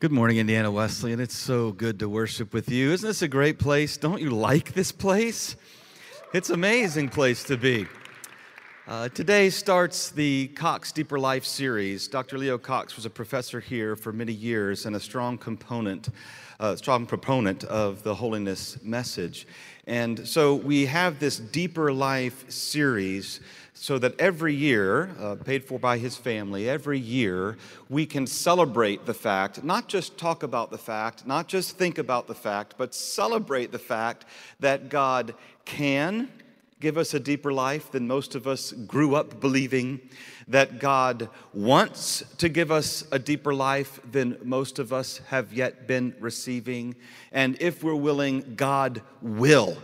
Good morning, Indiana Wesleyan. It's so good to worship with you. Isn't this a great place? Don't you like this place? It's an amazing place to be. Uh, today starts the Cox Deeper Life series. Dr. Leo Cox was a professor here for many years and a strong component, uh, strong proponent of the holiness message. And so we have this Deeper Life series so that every year, uh, paid for by his family, every year we can celebrate the fact, not just talk about the fact, not just think about the fact, but celebrate the fact that God can give us a deeper life than most of us grew up believing, that God wants to give us a deeper life than most of us have yet been receiving, and if we're willing, God will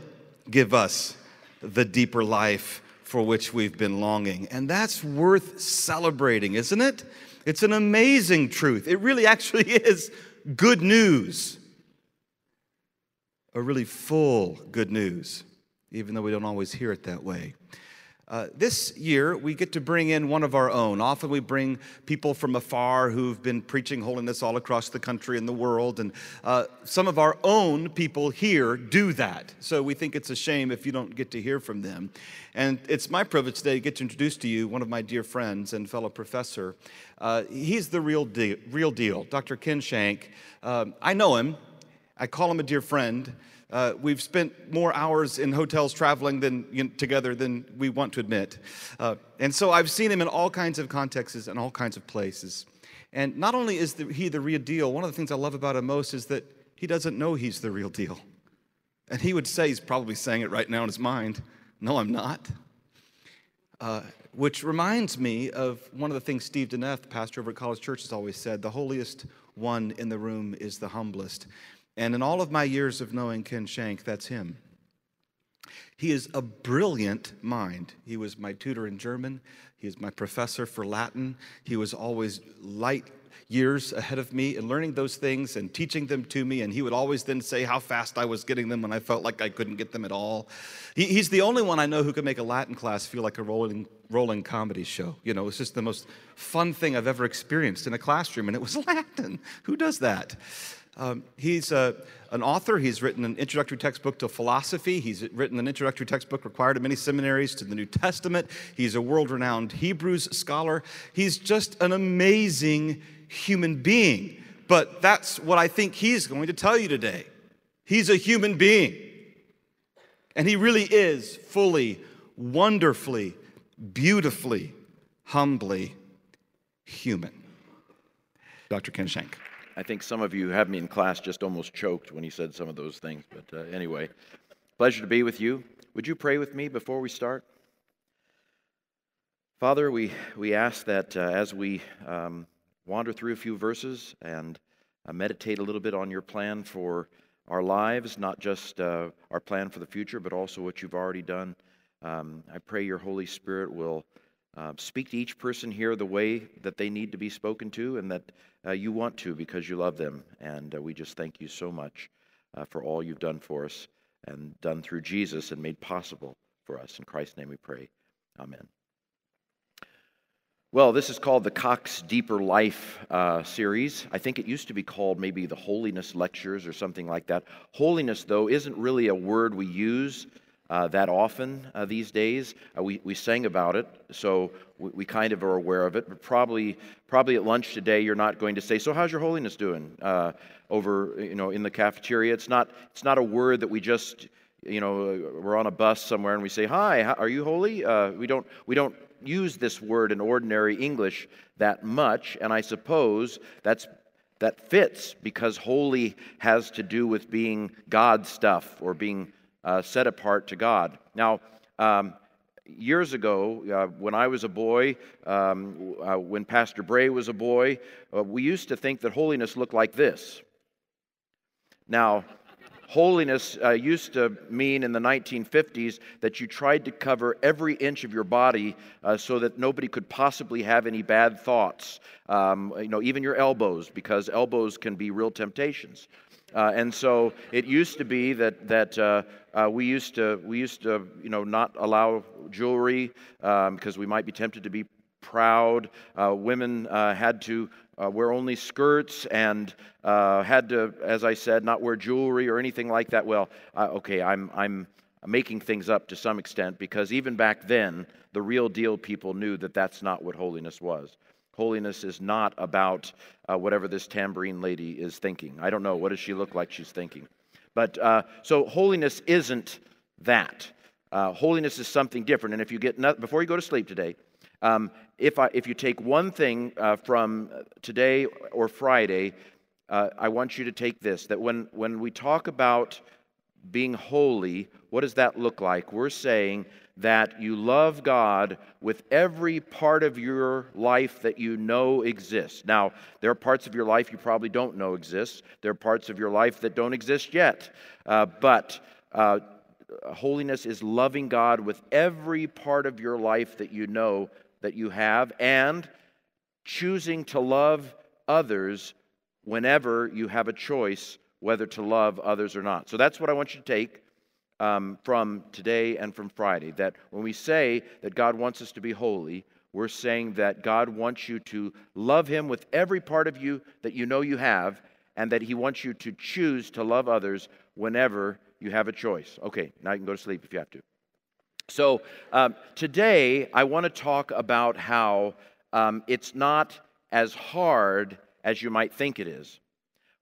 give us the deeper life for which we've been longing. And that's worth celebrating, isn't it? It's an amazing truth. It really actually is good news. A really full good news, even though we don't always hear it that way. Uh, this year, we get to bring in one of our own. Often we bring people from afar who've been preaching holiness all across the country and the world, and uh, some of our own people here do that. So we think it's a shame if you don't get to hear from them. And it's my privilege today to get to introduce to you one of my dear friends and fellow professor. Uh, he's the real, de- real deal, Dr. Ken Schenck. Um, I know him, I call him a dear friend. Uh, we've spent more hours in hotels traveling than, you know, together than we want to admit. Uh, and so I've seen him in all kinds of contexts and all kinds of places. And not only is the, he the real deal, one of the things I love about him most is that he doesn't know he's the real deal. And he would say, he's probably saying it right now in his mind, No, I'm not. Uh, which reminds me of one of the things Steve the pastor over at College Church, has always said the holiest one in the room is the humblest. And in all of my years of knowing Ken Schenck, that's him. He is a brilliant mind. He was my tutor in German. He is my professor for Latin. He was always light years ahead of me in learning those things and teaching them to me. And he would always then say how fast I was getting them when I felt like I couldn't get them at all. He, he's the only one I know who can make a Latin class feel like a rolling, rolling comedy show. You know, it's just the most fun thing I've ever experienced in a classroom, and it was Latin. Who does that? Um, he's a, an author. He's written an introductory textbook to philosophy. He's written an introductory textbook required in many seminaries to the New Testament. He's a world renowned Hebrews scholar. He's just an amazing human being. But that's what I think he's going to tell you today. He's a human being. And he really is fully, wonderfully, beautifully, humbly human. Dr. Ken Schenck. I think some of you have me in class just almost choked when he said some of those things. But uh, anyway, pleasure to be with you. Would you pray with me before we start? Father, we, we ask that uh, as we um, wander through a few verses and uh, meditate a little bit on your plan for our lives, not just uh, our plan for the future, but also what you've already done, um, I pray your Holy Spirit will uh, speak to each person here the way that they need to be spoken to and that uh, you want to because you love them. And uh, we just thank you so much uh, for all you've done for us and done through Jesus and made possible for us. In Christ's name we pray. Amen. Well, this is called the Cox Deeper Life uh, series. I think it used to be called maybe the Holiness Lectures or something like that. Holiness, though, isn't really a word we use uh, that often uh, these days. Uh, we, we sang about it, so we, we, kind of are aware of it. But probably, probably at lunch today, you're not going to say, "So, how's your holiness doing?" Uh, over, you know, in the cafeteria. It's not. It's not a word that we just, you know, we're on a bus somewhere and we say, "Hi, how, are you holy?" Uh, we don't. We don't use this word in ordinary English that much, and I suppose that's that fits because holy has to do with being God stuff or being uh, set apart to God. Now, um, years ago, uh, when I was a boy, um, uh, when Pastor Bray was a boy, uh, we used to think that holiness looked like this. Now, holiness uh, used to mean in the 1950s that you tried to cover every inch of your body uh, so that nobody could possibly have any bad thoughts. Um, you know, even your elbows, because elbows can be real temptations. Uh, and so it used to be that that uh, uh, we used to we used to you know not allow jewelry because um, we might be tempted to be proud. Uh, women uh, had to uh, wear only skirts and had to, as I said, not wear jewelry or anything like that. Well, okay, I'm, I'm making things up to some extent because even back then, the real deal people knew that that's not what holiness was. Holiness is not about uh, whatever this tambourine lady is thinking. I don't know. What does she look like she's thinking? But uh, so holiness isn't that. Uh, holiness is something different. And if you get, not, before you go to sleep today, um, if, I, if you take one thing uh, from today or Friday, uh, I want you to take this that when, when we talk about being holy, what does that look like? We're saying that you love God with every part of your life that you know exists. Now, there are parts of your life you probably don't know exist, there are parts of your life that don't exist yet. Uh, but uh, holiness is loving God with every part of your life that you know that you have and choosing to love others whenever you have a choice whether to love others or not. So that's what I want you to take um, from today and from Friday. That when we say that God wants us to be holy, we're saying that God wants you to love Him with every part of you that you know you have, and that He wants you to choose to love others whenever you have a choice. Okay, now you can go to sleep if you have to. So um, today, I want to talk about how um, it's not as hard as you might think it is.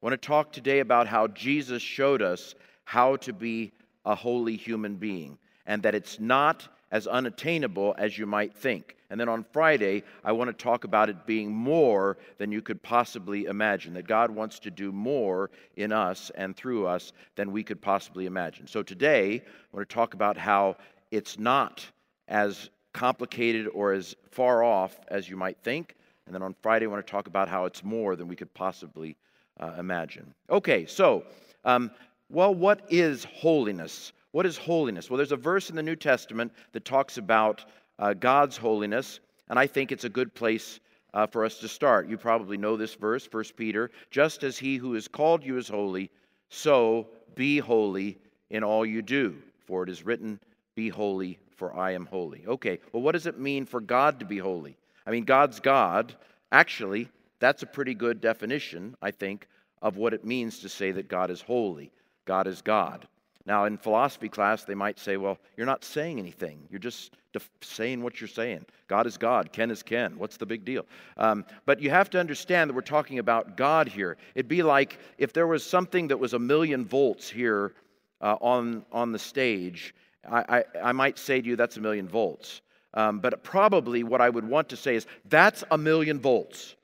I want to talk today about how Jesus showed us how to be a holy human being and that it's not as unattainable as you might think. And then on Friday, I want to talk about it being more than you could possibly imagine, that God wants to do more in us and through us than we could possibly imagine. So today, I want to talk about how it's not as complicated or as far off as you might think. And then on Friday, I want to talk about how it's more than we could possibly uh, imagine. Okay, so um, well, what is holiness? What is holiness? Well, there's a verse in the New Testament that talks about uh, God's holiness, and I think it's a good place uh, for us to start. You probably know this verse, 1 Peter. Just as he who has called you is holy, so be holy in all you do. For it is written, Be holy, for I am holy. Okay, well, what does it mean for God to be holy? I mean, God's God. Actually, that's a pretty good definition, I think, of what it means to say that God is holy. God is God. Now, in philosophy class, they might say, well, you're not saying anything. You're just def- saying what you're saying. God is God. Ken is Ken. What's the big deal? Um, but you have to understand that we're talking about God here. It'd be like if there was something that was a million volts here uh, on, on the stage, I, I, I, might say to you, that's a million volts. Um, but probably what I would want to say is, that's a million volts.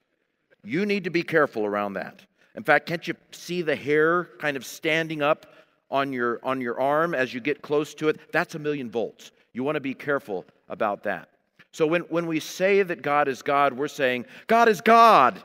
You need to be careful around that. In fact, can't you see the hair kind of standing up on your, on your arm as you get close to it? That's a million volts. You want to be careful about that. So when, when we say that God is God, we're saying, God is God.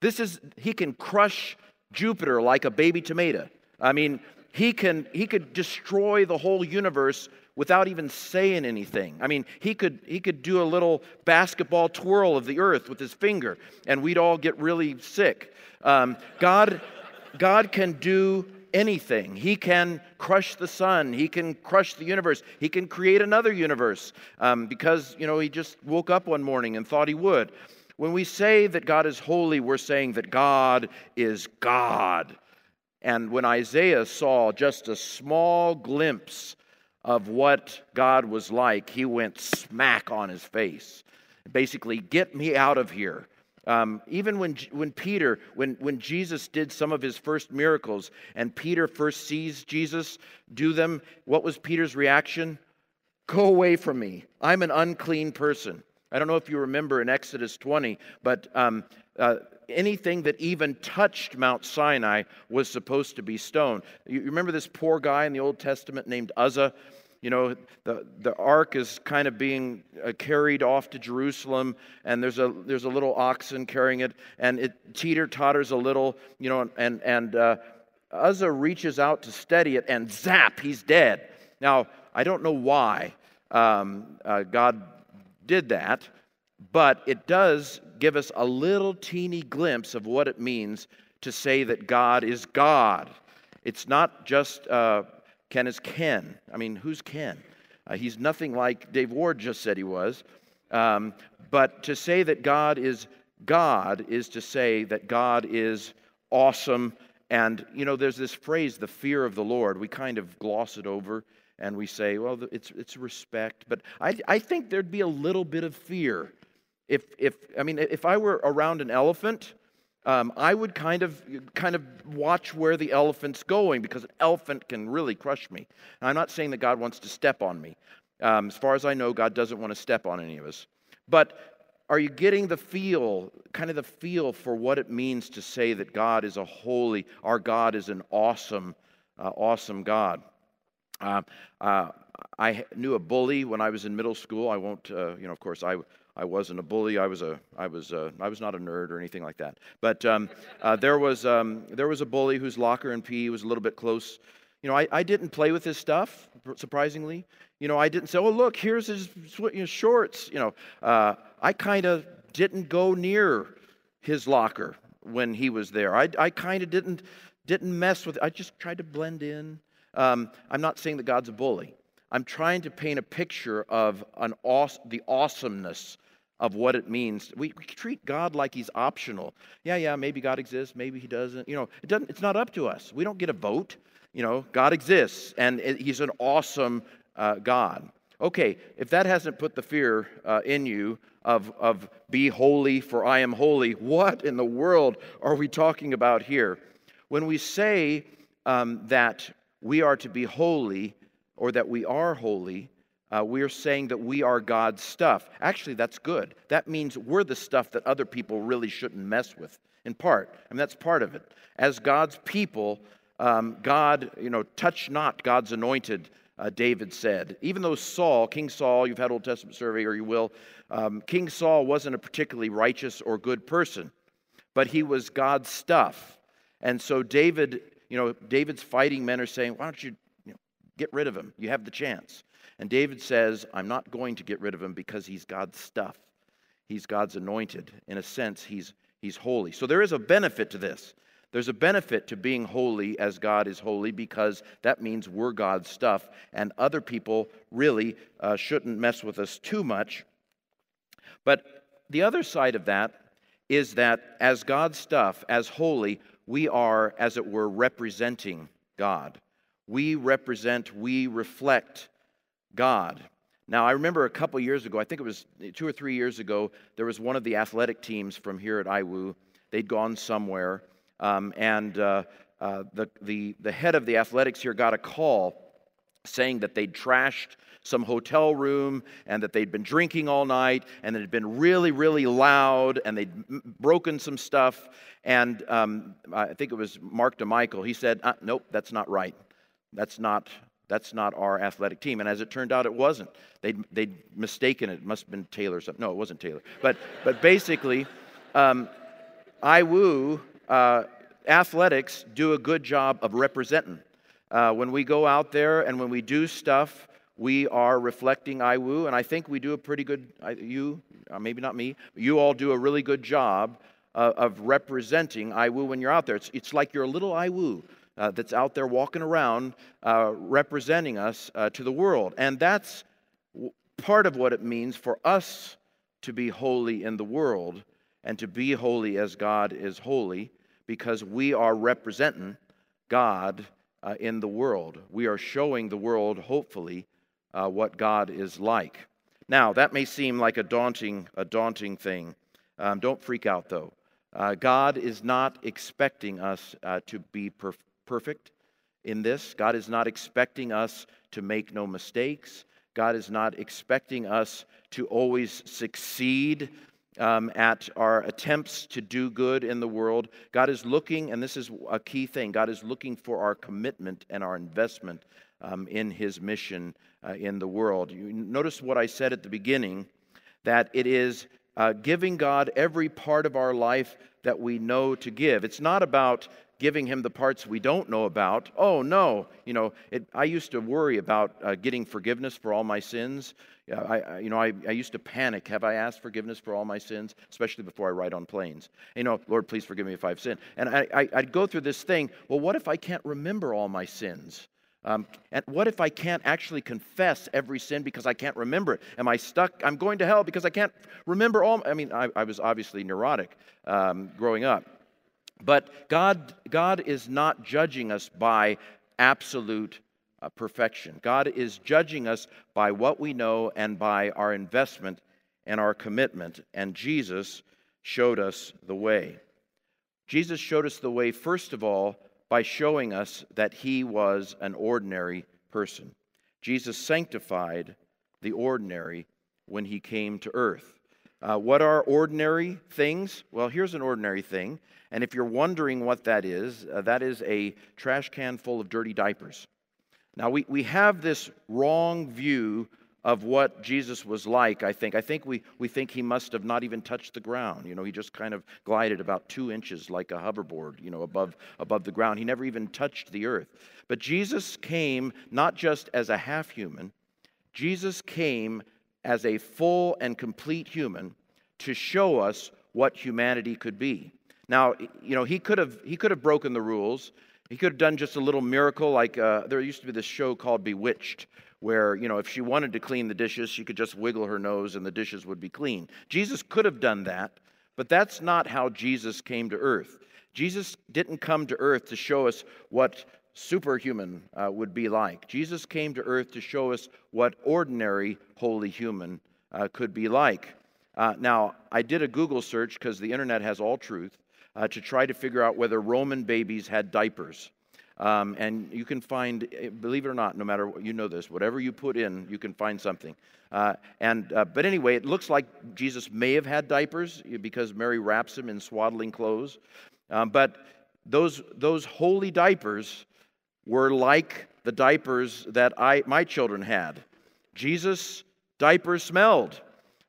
This is, he can crush Jupiter like a baby tomato. I mean, he can he could destroy the whole universe without even saying anything. I mean, he could he could do a little basketball twirl of the earth with his finger, and we'd all get really sick. Um, God, God can do anything. He can crush the sun. He can crush the universe. He can create another universe um, because, you know, he just woke up one morning and thought he would. When we say that God is holy, we're saying that God is God. And when Isaiah saw just a small glimpse of what God was like, he went smack on his face. Basically, get me out of here. Um, even when, when Peter, when, when Jesus did some of his first miracles and Peter first sees Jesus do them, what was Peter's reaction? Go away from me. I'm an unclean person. I don't know if you remember in Exodus 20, but um, uh, anything that even touched Mount Sinai was supposed to be stoned. You remember this poor guy in the Old Testament named Uzzah? you know, the, the ark is kind of being uh, carried off to Jerusalem, and there's a, there's a little oxen carrying it, and it teeter totters a little, you know, and, and uh, Uzzah reaches out to steady it, and zap, he's dead. Now, I don't know why um, uh, God did that, but it does give us a little teeny glimpse of what it means to say that God is God. It's not just uh, Ken is Ken. I mean, who's Ken? Uh, he's nothing like Dave Ward just said he was. Um, but to say that God is God is to say that God is awesome. And, you know, there's this phrase, the fear of the Lord. We kind of gloss it over and we say, well, it's, it's respect. But I, I think there'd be a little bit of fear. If, if, I mean, if I were around an elephant, um, I would kind of, kind of watch where the elephant's going because an elephant can really crush me. And I'm not saying that God wants to step on me. Um, as far as I know, God doesn't want to step on any of us. But are you getting the feel, kind of the feel for what it means to say that God is a holy, our God is an awesome, uh, awesome God? Uh, uh, I knew a bully when I was in middle school. I won't, uh, you know, of course, I, I wasn't a bully. I was a, I was, a, I was not a nerd or anything like that. But um, uh, there was, um, there was a bully whose locker and pee was a little bit close. You know, I, I didn't play with his stuff, surprisingly. You know, I didn't say, "Oh, look, here's his shorts." You know, uh, I kind of didn't go near his locker when he was there. I, I kind of didn't didn't mess with. It. I just tried to blend in. Um, I'm not saying that God's a bully. I'm trying to paint a picture of aw- the awesomeness of what it means. We, we, treat God like he's optional. Yeah, yeah, maybe God exists, maybe he doesn't. You know, it doesn't, it's not up to us. We don't get a vote. You know, God exists, and it, he's an awesome uh, God. Okay, if that hasn't put the fear uh, in you of, of be holy, for I am holy, what in the world are we talking about here? When we say um, that we are to be holy or that we are holy, uh, we are saying that we are God's stuff. Actually, that's good. That means we're the stuff that other people really shouldn't mess with, in part. I mean, that's part of it. As God's people, um, God, you know, touch not God's anointed, uh, David said. Even though Saul, King Saul, you've had Old Testament survey or you will, um, King Saul wasn't a particularly righteous or good person, but he was God's stuff. And so David you know, David's fighting men are saying, why don't you, get rid of him? You have the chance. And David says, I'm not going to get rid of him because he's God's stuff. He's God's anointed. In a sense, he's, he's holy. So there is a benefit to this. There's a benefit to being holy as God is holy because that means we're God's stuff, and other people really uh, shouldn't mess with us too much. But the other side of that is that as God's stuff, as holy, we are, as it were, representing God. We represent, we reflect God. Now, I remember a couple years ago, I think it was two or three years ago, there was one of the athletic teams from here at IWU. They'd gone somewhere, um, and uh, uh, the, the, the head of the athletics here got a call saying that they'd trashed some hotel room and that they'd been drinking all night and it had been really, really loud and they'd broken some stuff. And um, I think it was Mark DeMichael. He said, uh, Nope, that's not right. That's not. That's not our athletic team. And as it turned out, it wasn't. They'd, they'd mistaken it. It must have been Taylor. Something. No, it wasn't Taylor. But, but basically, um, IWU uh, athletics do a good job of representing. Uh, when we go out there and when we do stuff we are reflecting IWU, and I think we do a pretty good, you, uh, maybe not me, you all do a really good job uh, of representing IWU when you're out there. It's, it's like you're a little IWU uh, that's out there walking around uh, representing us uh, to the world. And that's part of what it means for us to be holy in the world and to be holy as God is holy because we are representing God uh, in the world. We are showing the world, hopefully, uh, what God is like. Now, that may seem like a daunting, a daunting thing. Um, don't freak out, though. Uh, God is not expecting us uh, to be perf- perfect in this. God is not expecting us to make no mistakes. God is not expecting us to always succeed um, at our attempts to do good in the world. God is looking, and this is a key thing God is looking for our commitment and our investment um, in his mission uh, in the world. You notice what I said at the beginning that it is uh, giving God every part of our life that we know to give. It's not about giving him the parts we don't know about. Oh, no. You know, it, I used to worry about uh, getting forgiveness for all my sins. I, I, you know, I, I used to panic. Have I asked forgiveness for all my sins, especially before I ride on planes? You know, Lord, please forgive me if I've sinned. And I, I, I'd go through this thing. Well, what if I can't remember all my sins? Um, and what if I can't actually confess every sin because I can't remember it? Am I stuck? I'm going to hell because I can't remember all. I mean, I, I was obviously neurotic um, growing up. But God, God is not judging us by absolute uh, perfection. God is judging us by what we know and by our investment and our commitment. And Jesus showed us the way. Jesus showed us the way, first of all, by showing us that he was an ordinary person. Jesus sanctified the ordinary when he came to earth. Uh, what are ordinary things? Well, here's an ordinary thing. And if you're wondering what that is, uh, that is a trash can full of dirty diapers. Now, we, we have this wrong view of what Jesus was like, I think. I think we, we think he must have not even touched the ground. You know, he just kind of glided about two inches like a hoverboard, you know, above, above the ground. He never even touched the earth. But Jesus came not just as a half human, Jesus came as a full and complete human to show us what humanity could be. Now, you know, he could have, he could have broken the rules. He could have done just a little miracle, like uh, there used to be this show called Bewitched, where, you know, if she wanted to clean the dishes, she could just wiggle her nose and the dishes would be clean. Jesus could have done that, but that's not how Jesus came to earth. Jesus didn't come to earth to show us what superhuman uh, would be like. Jesus came to earth to show us what ordinary holy human uh, could be like. Uh, now, I did a Google search because the internet has all truth uh, to try to figure out whether Roman babies had diapers. Um, and you can find, eh, believe it or not, no matter what you know this, whatever you put in, you can find something. Uh, and uh, but anyway, it looks like Jesus may have had diapers eh, because Mary wraps him in swaddling clothes. Um, but those those holy diapers were like the diapers that I my children had. Jesus' diapers smelled.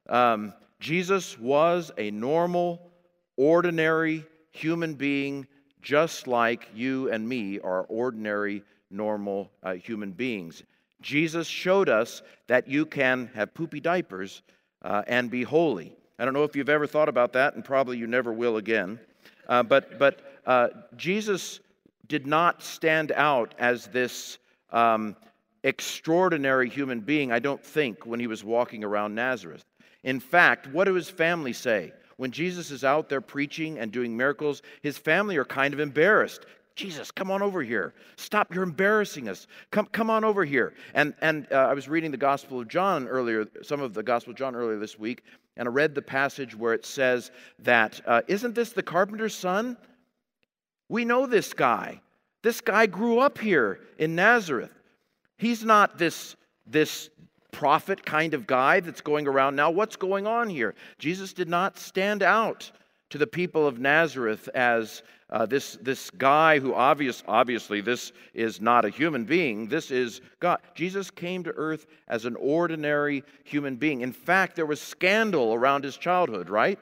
Um, Jesus was a normal, ordinary human being just like you and me are ordinary, normal uh, human beings. Jesus showed us that you can have poopy diapers uh, and be holy. I don't know if you've ever thought about that, and probably you never will again. Uh, but but uh, Jesus did not stand out as this um, extraordinary human being, I don't think, when he was walking around Nazareth. In fact, what do his family say? When Jesus is out there preaching and doing miracles, his family are kind of embarrassed. Jesus, come on over here. Stop, you're embarrassing us. Come, come on over here. And, and uh, I was reading the Gospel of John earlier, some of the Gospel of John earlier this week, and I read the passage where it says that, uh, not this the carpenter's son? We know this guy. This guy grew up here in Nazareth. He's not this, this prophet kind of guy that's going around now. What's going on here? Jesus did not stand out to the people of Nazareth as uh, this, this guy who obvious, obviously this is not a human being. This is God. Jesus came to earth as an ordinary human being. In fact, there was scandal around his childhood, right?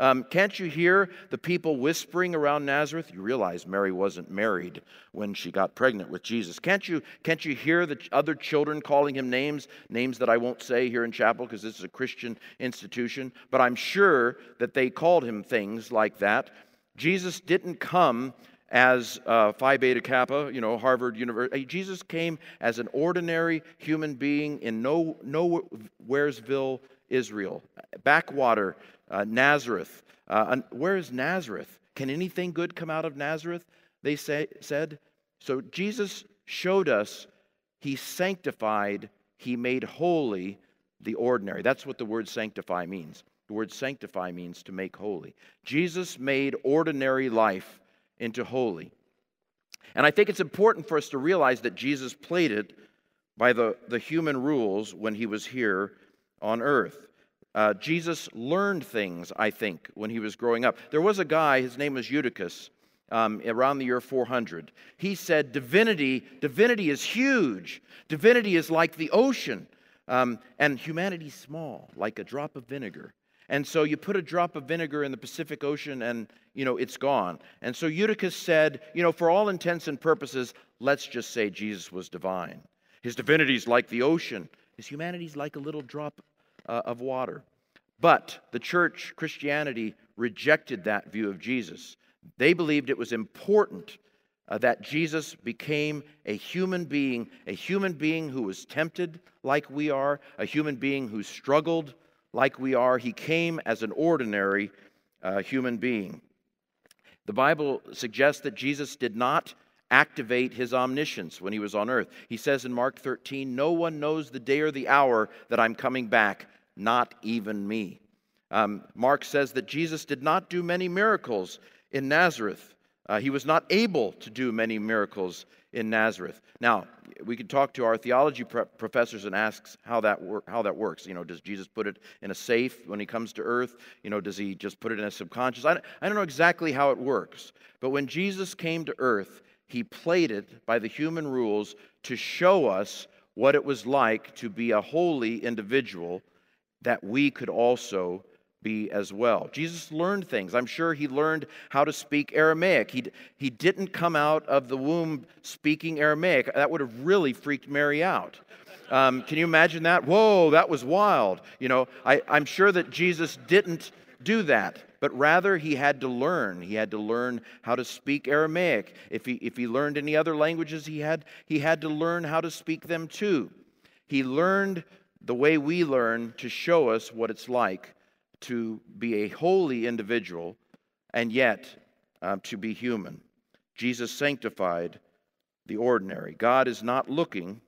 Um, can't you hear the people whispering around Nazareth? You realize Mary wasn't married when she got pregnant with Jesus. Can't you, can't you hear the other children calling him names, names that I won't say here in chapel because this is a Christian institution? But I'm sure that they called him things like that. Jesus didn't come as uh, Phi Beta Kappa, you know, Harvard University. Jesus came as an ordinary human being in no, nowheresville, Israel, backwater uh, Nazareth. Uh, where is Nazareth? Can anything good come out of Nazareth? They say, said. So Jesus showed us he sanctified, he made holy the ordinary. That's what the word sanctify means. The word sanctify means to make holy. Jesus made ordinary life into holy. And I think it's important for us to realize that Jesus played it by the, the human rules when he was here on earth. Uh, Jesus learned things, I think, when he was growing up. There was a guy, his name was Eutyches, um, around the year 400. He said, Divinity, divinity is huge. Divinity is like the ocean, um, and humanity's small, like a drop of vinegar. And so you put a drop of vinegar in the Pacific Ocean and, you know, it's gone. And so Eutyches said, you know, for all intents and purposes, let's just say Jesus was divine. His divinity is like the ocean. His humanity is like a little drop uh, of water. But the church, Christianity, rejected that view of Jesus. They believed it was important uh, that Jesus became a human being, a human being who was tempted like we are, a human being who struggled like we are. He came as an ordinary uh, human being. The Bible suggests that Jesus did not activate his omniscience when he was on earth. He says in Mark 13, No one knows the day or the hour that I'm coming back, not even me. Um, Mark says that Jesus did not do many miracles in Nazareth. Uh, he was not able to do many miracles in Nazareth. Now, we could talk to our theology professors and ask how that, wor- how that works. You know, does Jesus put it in a safe when he comes to earth? You know, does he just put it in a subconscious? I, I don't know exactly how it works. But when Jesus came to earth, he played it by the human rules to show us what it was like to be a holy individual that we could also be as well. Jesus learned things. I'm sure he learned how to speak Aramaic. He, he didn't come out of the womb speaking Aramaic. That would have really freaked Mary out. Um, can you imagine that? Whoa, that was wild. You know, I, I'm sure that Jesus didn't do that, but rather he had to learn. He had to learn how to speak Aramaic. If he, if he learned any other languages, he had, he had to learn how to speak them too. He learned the way we learn to show us what it's like to be a holy individual and yet um, to be human. Jesus sanctified the ordinary. God is not looking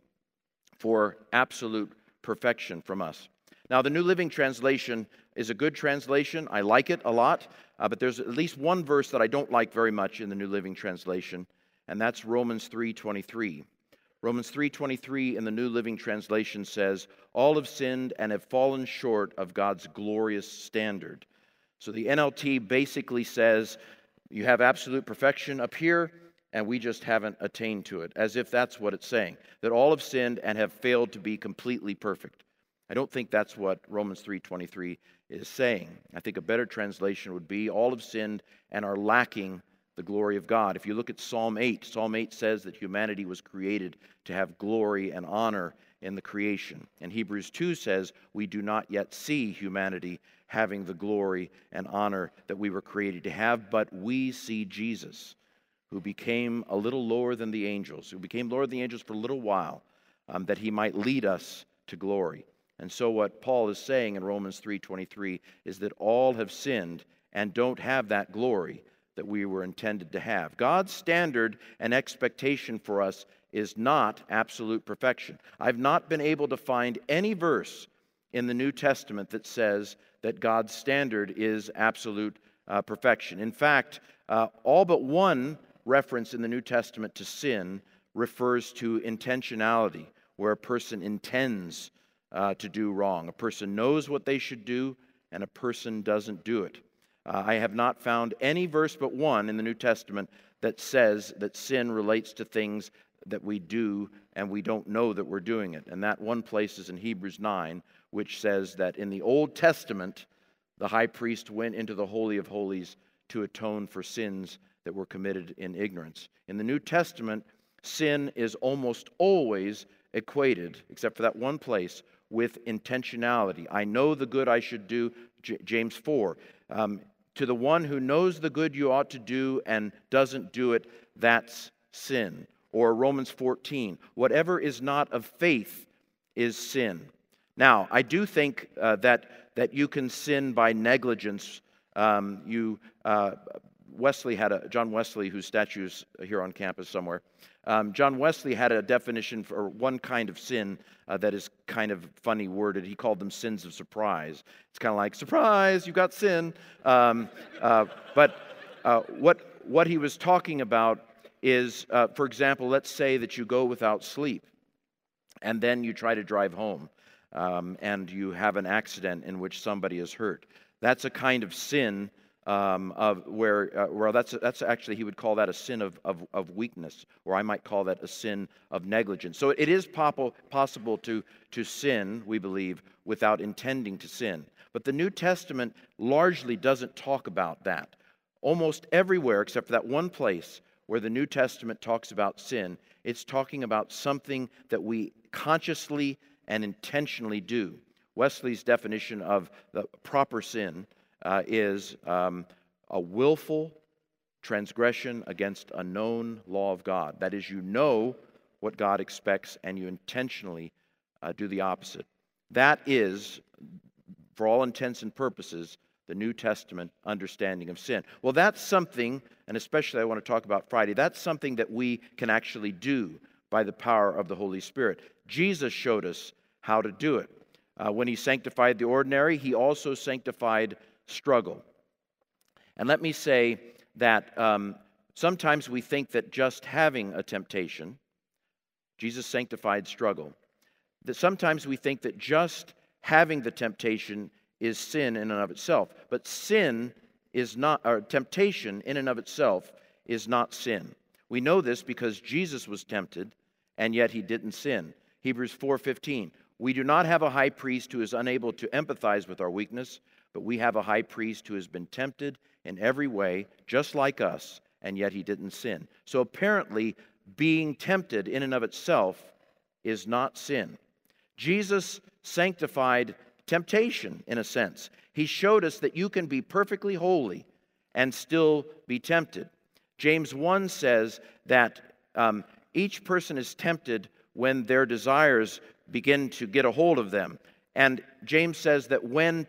for absolute perfection from us. Now, the New Living Translation is a good translation. I like it a lot, uh, but there's at least one verse that I don't like very much in the New Living Translation, and that's Romans 3:23. Romans 3:23 in the New Living Translation says, "All have sinned and have fallen short of God's glorious standard." So the NLT basically says you have absolute perfection up here and we just haven't attained to it, as if that's what it's saying, that all have sinned and have failed to be completely perfect. I don't think that's what Romans 3:23 is saying. I think a better translation would be all have sinned and are lacking the glory of God. If you look at Psalm 8, Psalm 8 says that humanity was created to have glory and honor in the creation. And Hebrews 2 says we do not yet see humanity having the glory and honor that we were created to have, but we see Jesus, who became a little lower than the angels, who became lower than the angels for a little while, um, that he might lead us to glory. And so what Paul is saying in Romans 3:23 is that all have sinned and don't have that glory that we were intended to have. God's standard and expectation for us is not absolute perfection. I've not been able to find any verse in the New Testament that says that God's standard is absolute uh, perfection. In fact, uh, all but one reference in the New Testament to sin refers to intentionality, where a person intends uh, to do wrong. A person knows what they should do, and a person doesn't do it. Uh, I have not found any verse but one in the New Testament that says that sin relates to things that we do and we don't know that we're doing it. And that one place is in Hebrews 9, which says that in the Old Testament, the high priest went into the Holy of Holies to atone for sins that were committed in ignorance. In the New Testament, sin is almost always equated, except for that one place, with intentionality. I know the good I should do, J- James 4. Um, to the one who knows the good you ought to do and doesn't do it, that's sin. Or Romans 14, whatever is not of faith is sin. Now, I do think uh, that, that you can sin by negligence. Um, you, uh, Wesley had a, John Wesley, whose statue is here on campus somewhere. Um, John Wesley had a definition for one kind of sin uh, that is kind of funny worded. He called them sins of surprise. It's kind of like, surprise, you've got sin. Um, uh, but uh, what, what he was talking about is, uh, for example, let's say that you go without sleep and then you try to drive home um, and you have an accident in which somebody is hurt. That's a kind of sin um, of where, uh, well, that's, that's actually, he would call that a sin of, of, of, weakness, or I might call that a sin of negligence. So it is possible to, to sin, we believe, without intending to sin. But the New Testament largely doesn't talk about that. Almost everywhere, except for that one place where the New Testament talks about sin, it's talking about something that we consciously and intentionally do. Wesley's definition of the proper sin uh, is um, a willful, transgression against a known law of God. That is, you know what God expects and you intentionally uh, do the opposite. That is, for all intents and purposes, the New Testament understanding of sin. Well, that's something, and especially I want to talk about Friday, that's something that we can actually do by the power of the Holy Spirit. Jesus showed us how to do it. Uh, when he sanctified the ordinary, he also sanctified struggle. And let me say that um, sometimes we think that just having a temptation, Jesus sanctified struggle, that sometimes we think that just having the temptation is sin in and of itself. But sin is not, or temptation in and of itself is not sin. We know this because Jesus was tempted and yet he didn't sin. Hebrews 4:15. We do not have a high priest who is unable to empathize with our weakness, but we have a high priest who has been tempted in every way just like us and yet he didn't sin. So apparently being tempted in and of itself is not sin. Jesus sanctified temptation in a sense. He showed us that you can be perfectly holy and still be tempted. James 1 says that um, each person is tempted when their desires begin to get a hold of them. And James says that when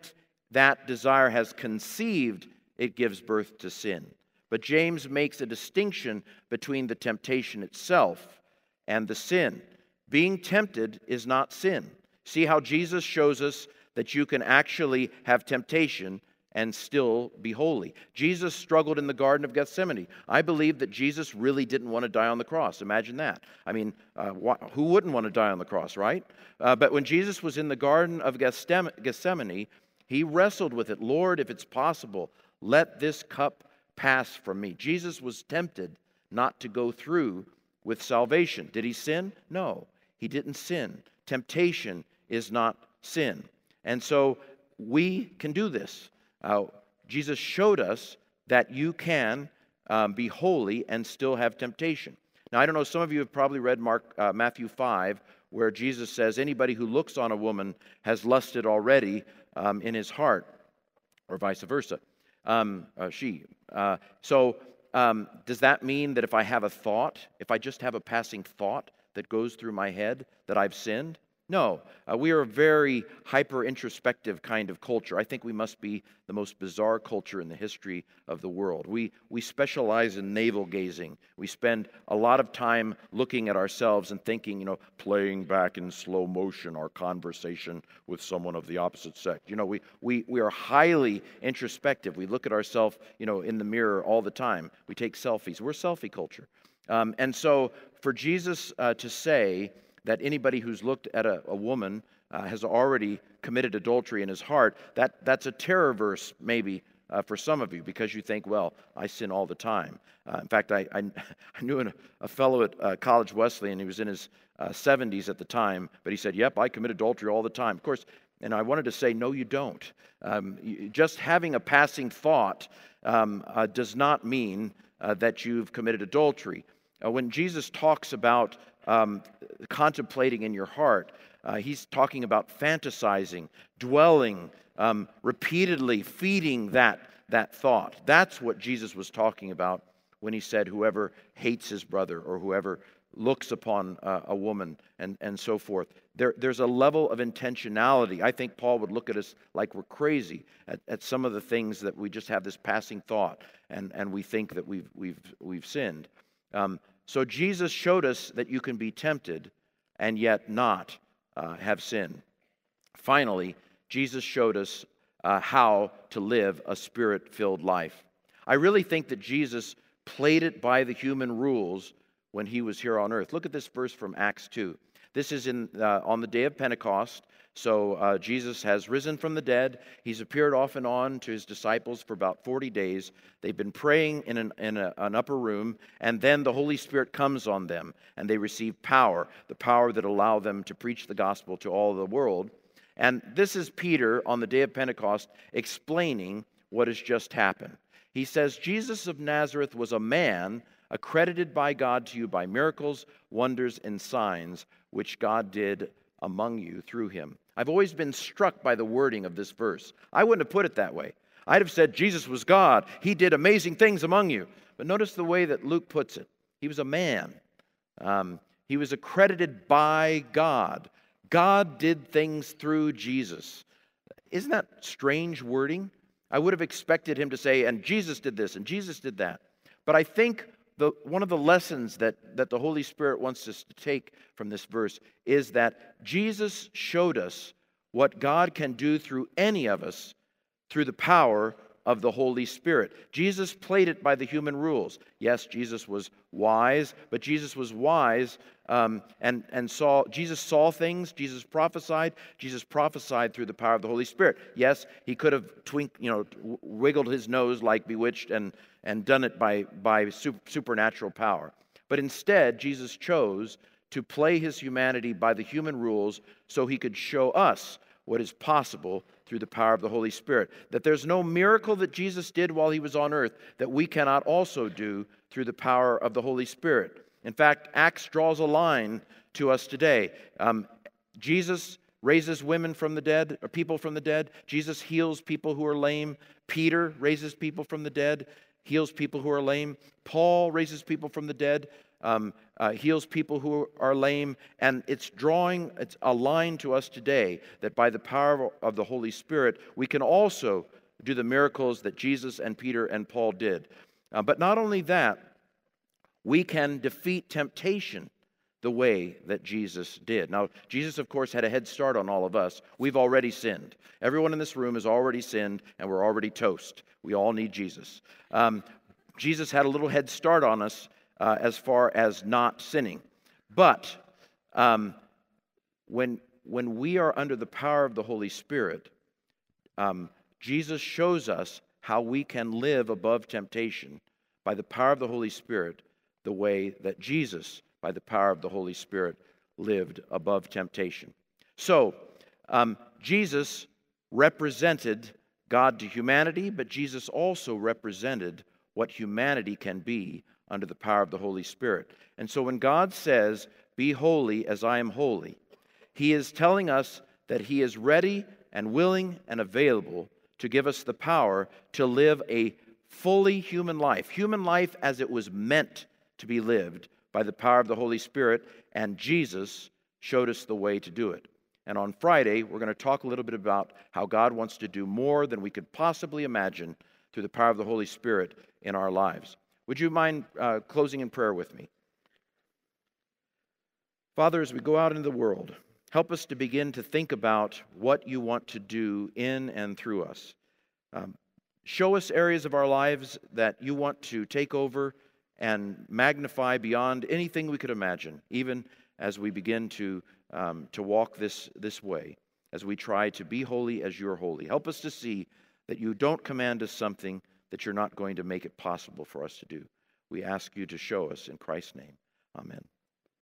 that desire has conceived, it gives birth to sin. But James makes a distinction between the temptation itself and the sin. Being tempted is not sin. See how Jesus shows us that you can actually have temptation and still be holy. Jesus struggled in the Garden of Gethsemane. I believe that Jesus really didn't want to die on the cross. Imagine that. I mean, uh, wh- who wouldn't want to die on the cross, right? Uh, but when Jesus was in the Garden of Gethsemane, he wrestled with it Lord, if it's possible, let this cup pass from me. Jesus was tempted not to go through with salvation. Did he sin? No, he didn't sin. Temptation is not sin. And so we can do this. Uh, Jesus showed us that you can um, be holy and still have temptation. Now, I don't know, some of you have probably read Mark, uh, Matthew 5, where Jesus says, Anybody who looks on a woman has lusted already um, in his heart, or vice versa. Um, uh, she. Uh, so, um, does that mean that if I have a thought, if I just have a passing thought that goes through my head, that I've sinned? No, uh, we are a very hyper introspective kind of culture. I think we must be the most bizarre culture in the history of the world. We, we specialize in navel gazing. We spend a lot of time looking at ourselves and thinking, you know, playing back in slow motion our conversation with someone of the opposite sex. You know, we, we, we are highly introspective. We look at ourselves, you know, in the mirror all the time. We take selfies. We're selfie culture. Um, and so for Jesus uh, to say, that anybody who's looked at a, a woman uh, has already committed adultery in his heart, that, that's a terror verse, maybe, uh, for some of you because you think, well, I sin all the time. Uh, in fact, I, I, I knew a, a fellow at uh, College Wesleyan, he was in his 70s uh, at the time, but he said, yep, I commit adultery all the time. Of course, and I wanted to say, no, you don't. Um, you, just having a passing thought um, uh, does not mean that you've committed adultery. When Jesus talks about um, contemplating in your heart. Uh, he's talking about fantasizing, dwelling, um, repeatedly feeding that, that thought. That's what Jesus was talking about when he said, Whoever hates his brother or whoever looks upon uh, a woman and, and so forth. There, there's a level of intentionality. I think Paul would look at us like we're crazy at, at some of the things that we just have this passing thought and, and we think that we've, we've, we've sinned. Um, so Jesus showed us that you can be tempted and yet not uh, have sin. Finally, Jesus showed us uh, how to live a spirit filled life. I really think that Jesus played it by the human rules when he was here on earth. Look at this verse from Acts 2. This is in, uh, on the day of Pentecost. So uh, Jesus has risen from the dead. He's appeared off and on to his disciples for about 40 days. They've been praying in, an, in a, an upper room, and then the Holy Spirit comes on them, and they receive power, the power that allow them to preach the gospel to all the world. And this is Peter on the day of Pentecost explaining what has just happened. He says, Jesus of Nazareth was a man accredited by God to you by miracles, wonders, and signs, which God did among you through him. I've always been struck by the wording of this verse. I wouldn't have put it that way. I'd have said Jesus was God. He did amazing things among you. But notice the way that Luke puts it. He was a man. Um, he was accredited by God. God did things through Jesus. Isn't that strange wording? I would have expected him to say, and Jesus did this, and Jesus did that. But I think the, one of the lessons that, that the Holy Spirit wants us to take from this verse is that Jesus showed us what God can do through any of us through the power of the Holy Spirit. Jesus played it by the human rules. Yes, Jesus was wise, but Jesus was wise um, and, and saw, Jesus saw things, Jesus prophesied, Jesus prophesied through the power of the Holy Spirit. Yes, he could have twink, you know, wiggled his nose like bewitched and, and done it by, by supernatural power. But instead, Jesus chose to play his humanity by the human rules so he could show us what is possible through the power of the Holy Spirit. That there's no miracle that Jesus did while he was on earth that we cannot also do through the power of the Holy Spirit. In fact, Acts draws a line to us today. Um, Jesus raises women from the dead, or people from the dead. Jesus heals people who are lame. Peter raises people from the dead, heals people who are lame. Paul raises people from the dead um, uh, heals people who are lame, and it's drawing it's a line to us today that by the power of the Holy Spirit, we can also do the miracles that Jesus and Peter and Paul did. Uh, but not only that, we can defeat temptation the way that Jesus did. Now, Jesus, of course, had a head start on all of us. We've already sinned. Everyone in this room has already sinned, and we're already toast. We all need Jesus. Um, Jesus had a little head start on us uh, as far as not sinning. But um, when, when we are under the power of the Holy Spirit, um, Jesus shows us how we can live above temptation by the power of the Holy Spirit, the way that Jesus, by the power of the Holy Spirit, lived above temptation. So, um, Jesus represented God to humanity, but Jesus also represented what humanity can be under the power of the Holy Spirit. And so when God says, Be holy as I am holy, He is telling us that He is ready and willing and available to give us the power to live a fully human life, human life as it was meant to be lived by the power of the Holy Spirit, and Jesus showed us the way to do it. And on Friday, we're going to talk a little bit about how God wants to do more than we could possibly imagine through the power of the Holy Spirit in our lives. Would you mind uh, closing in prayer with me? Father, as we go out into the world, help us to begin to think about what you want to do in and through us. Um, show us areas of our lives that you want to take over and magnify beyond anything we could imagine, even as we begin to, um, to walk this, this way, as we try to be holy as you're holy. Help us to see that you don't command us something that you're not going to make it possible for us to do. We ask you to show us in Christ's name. Amen.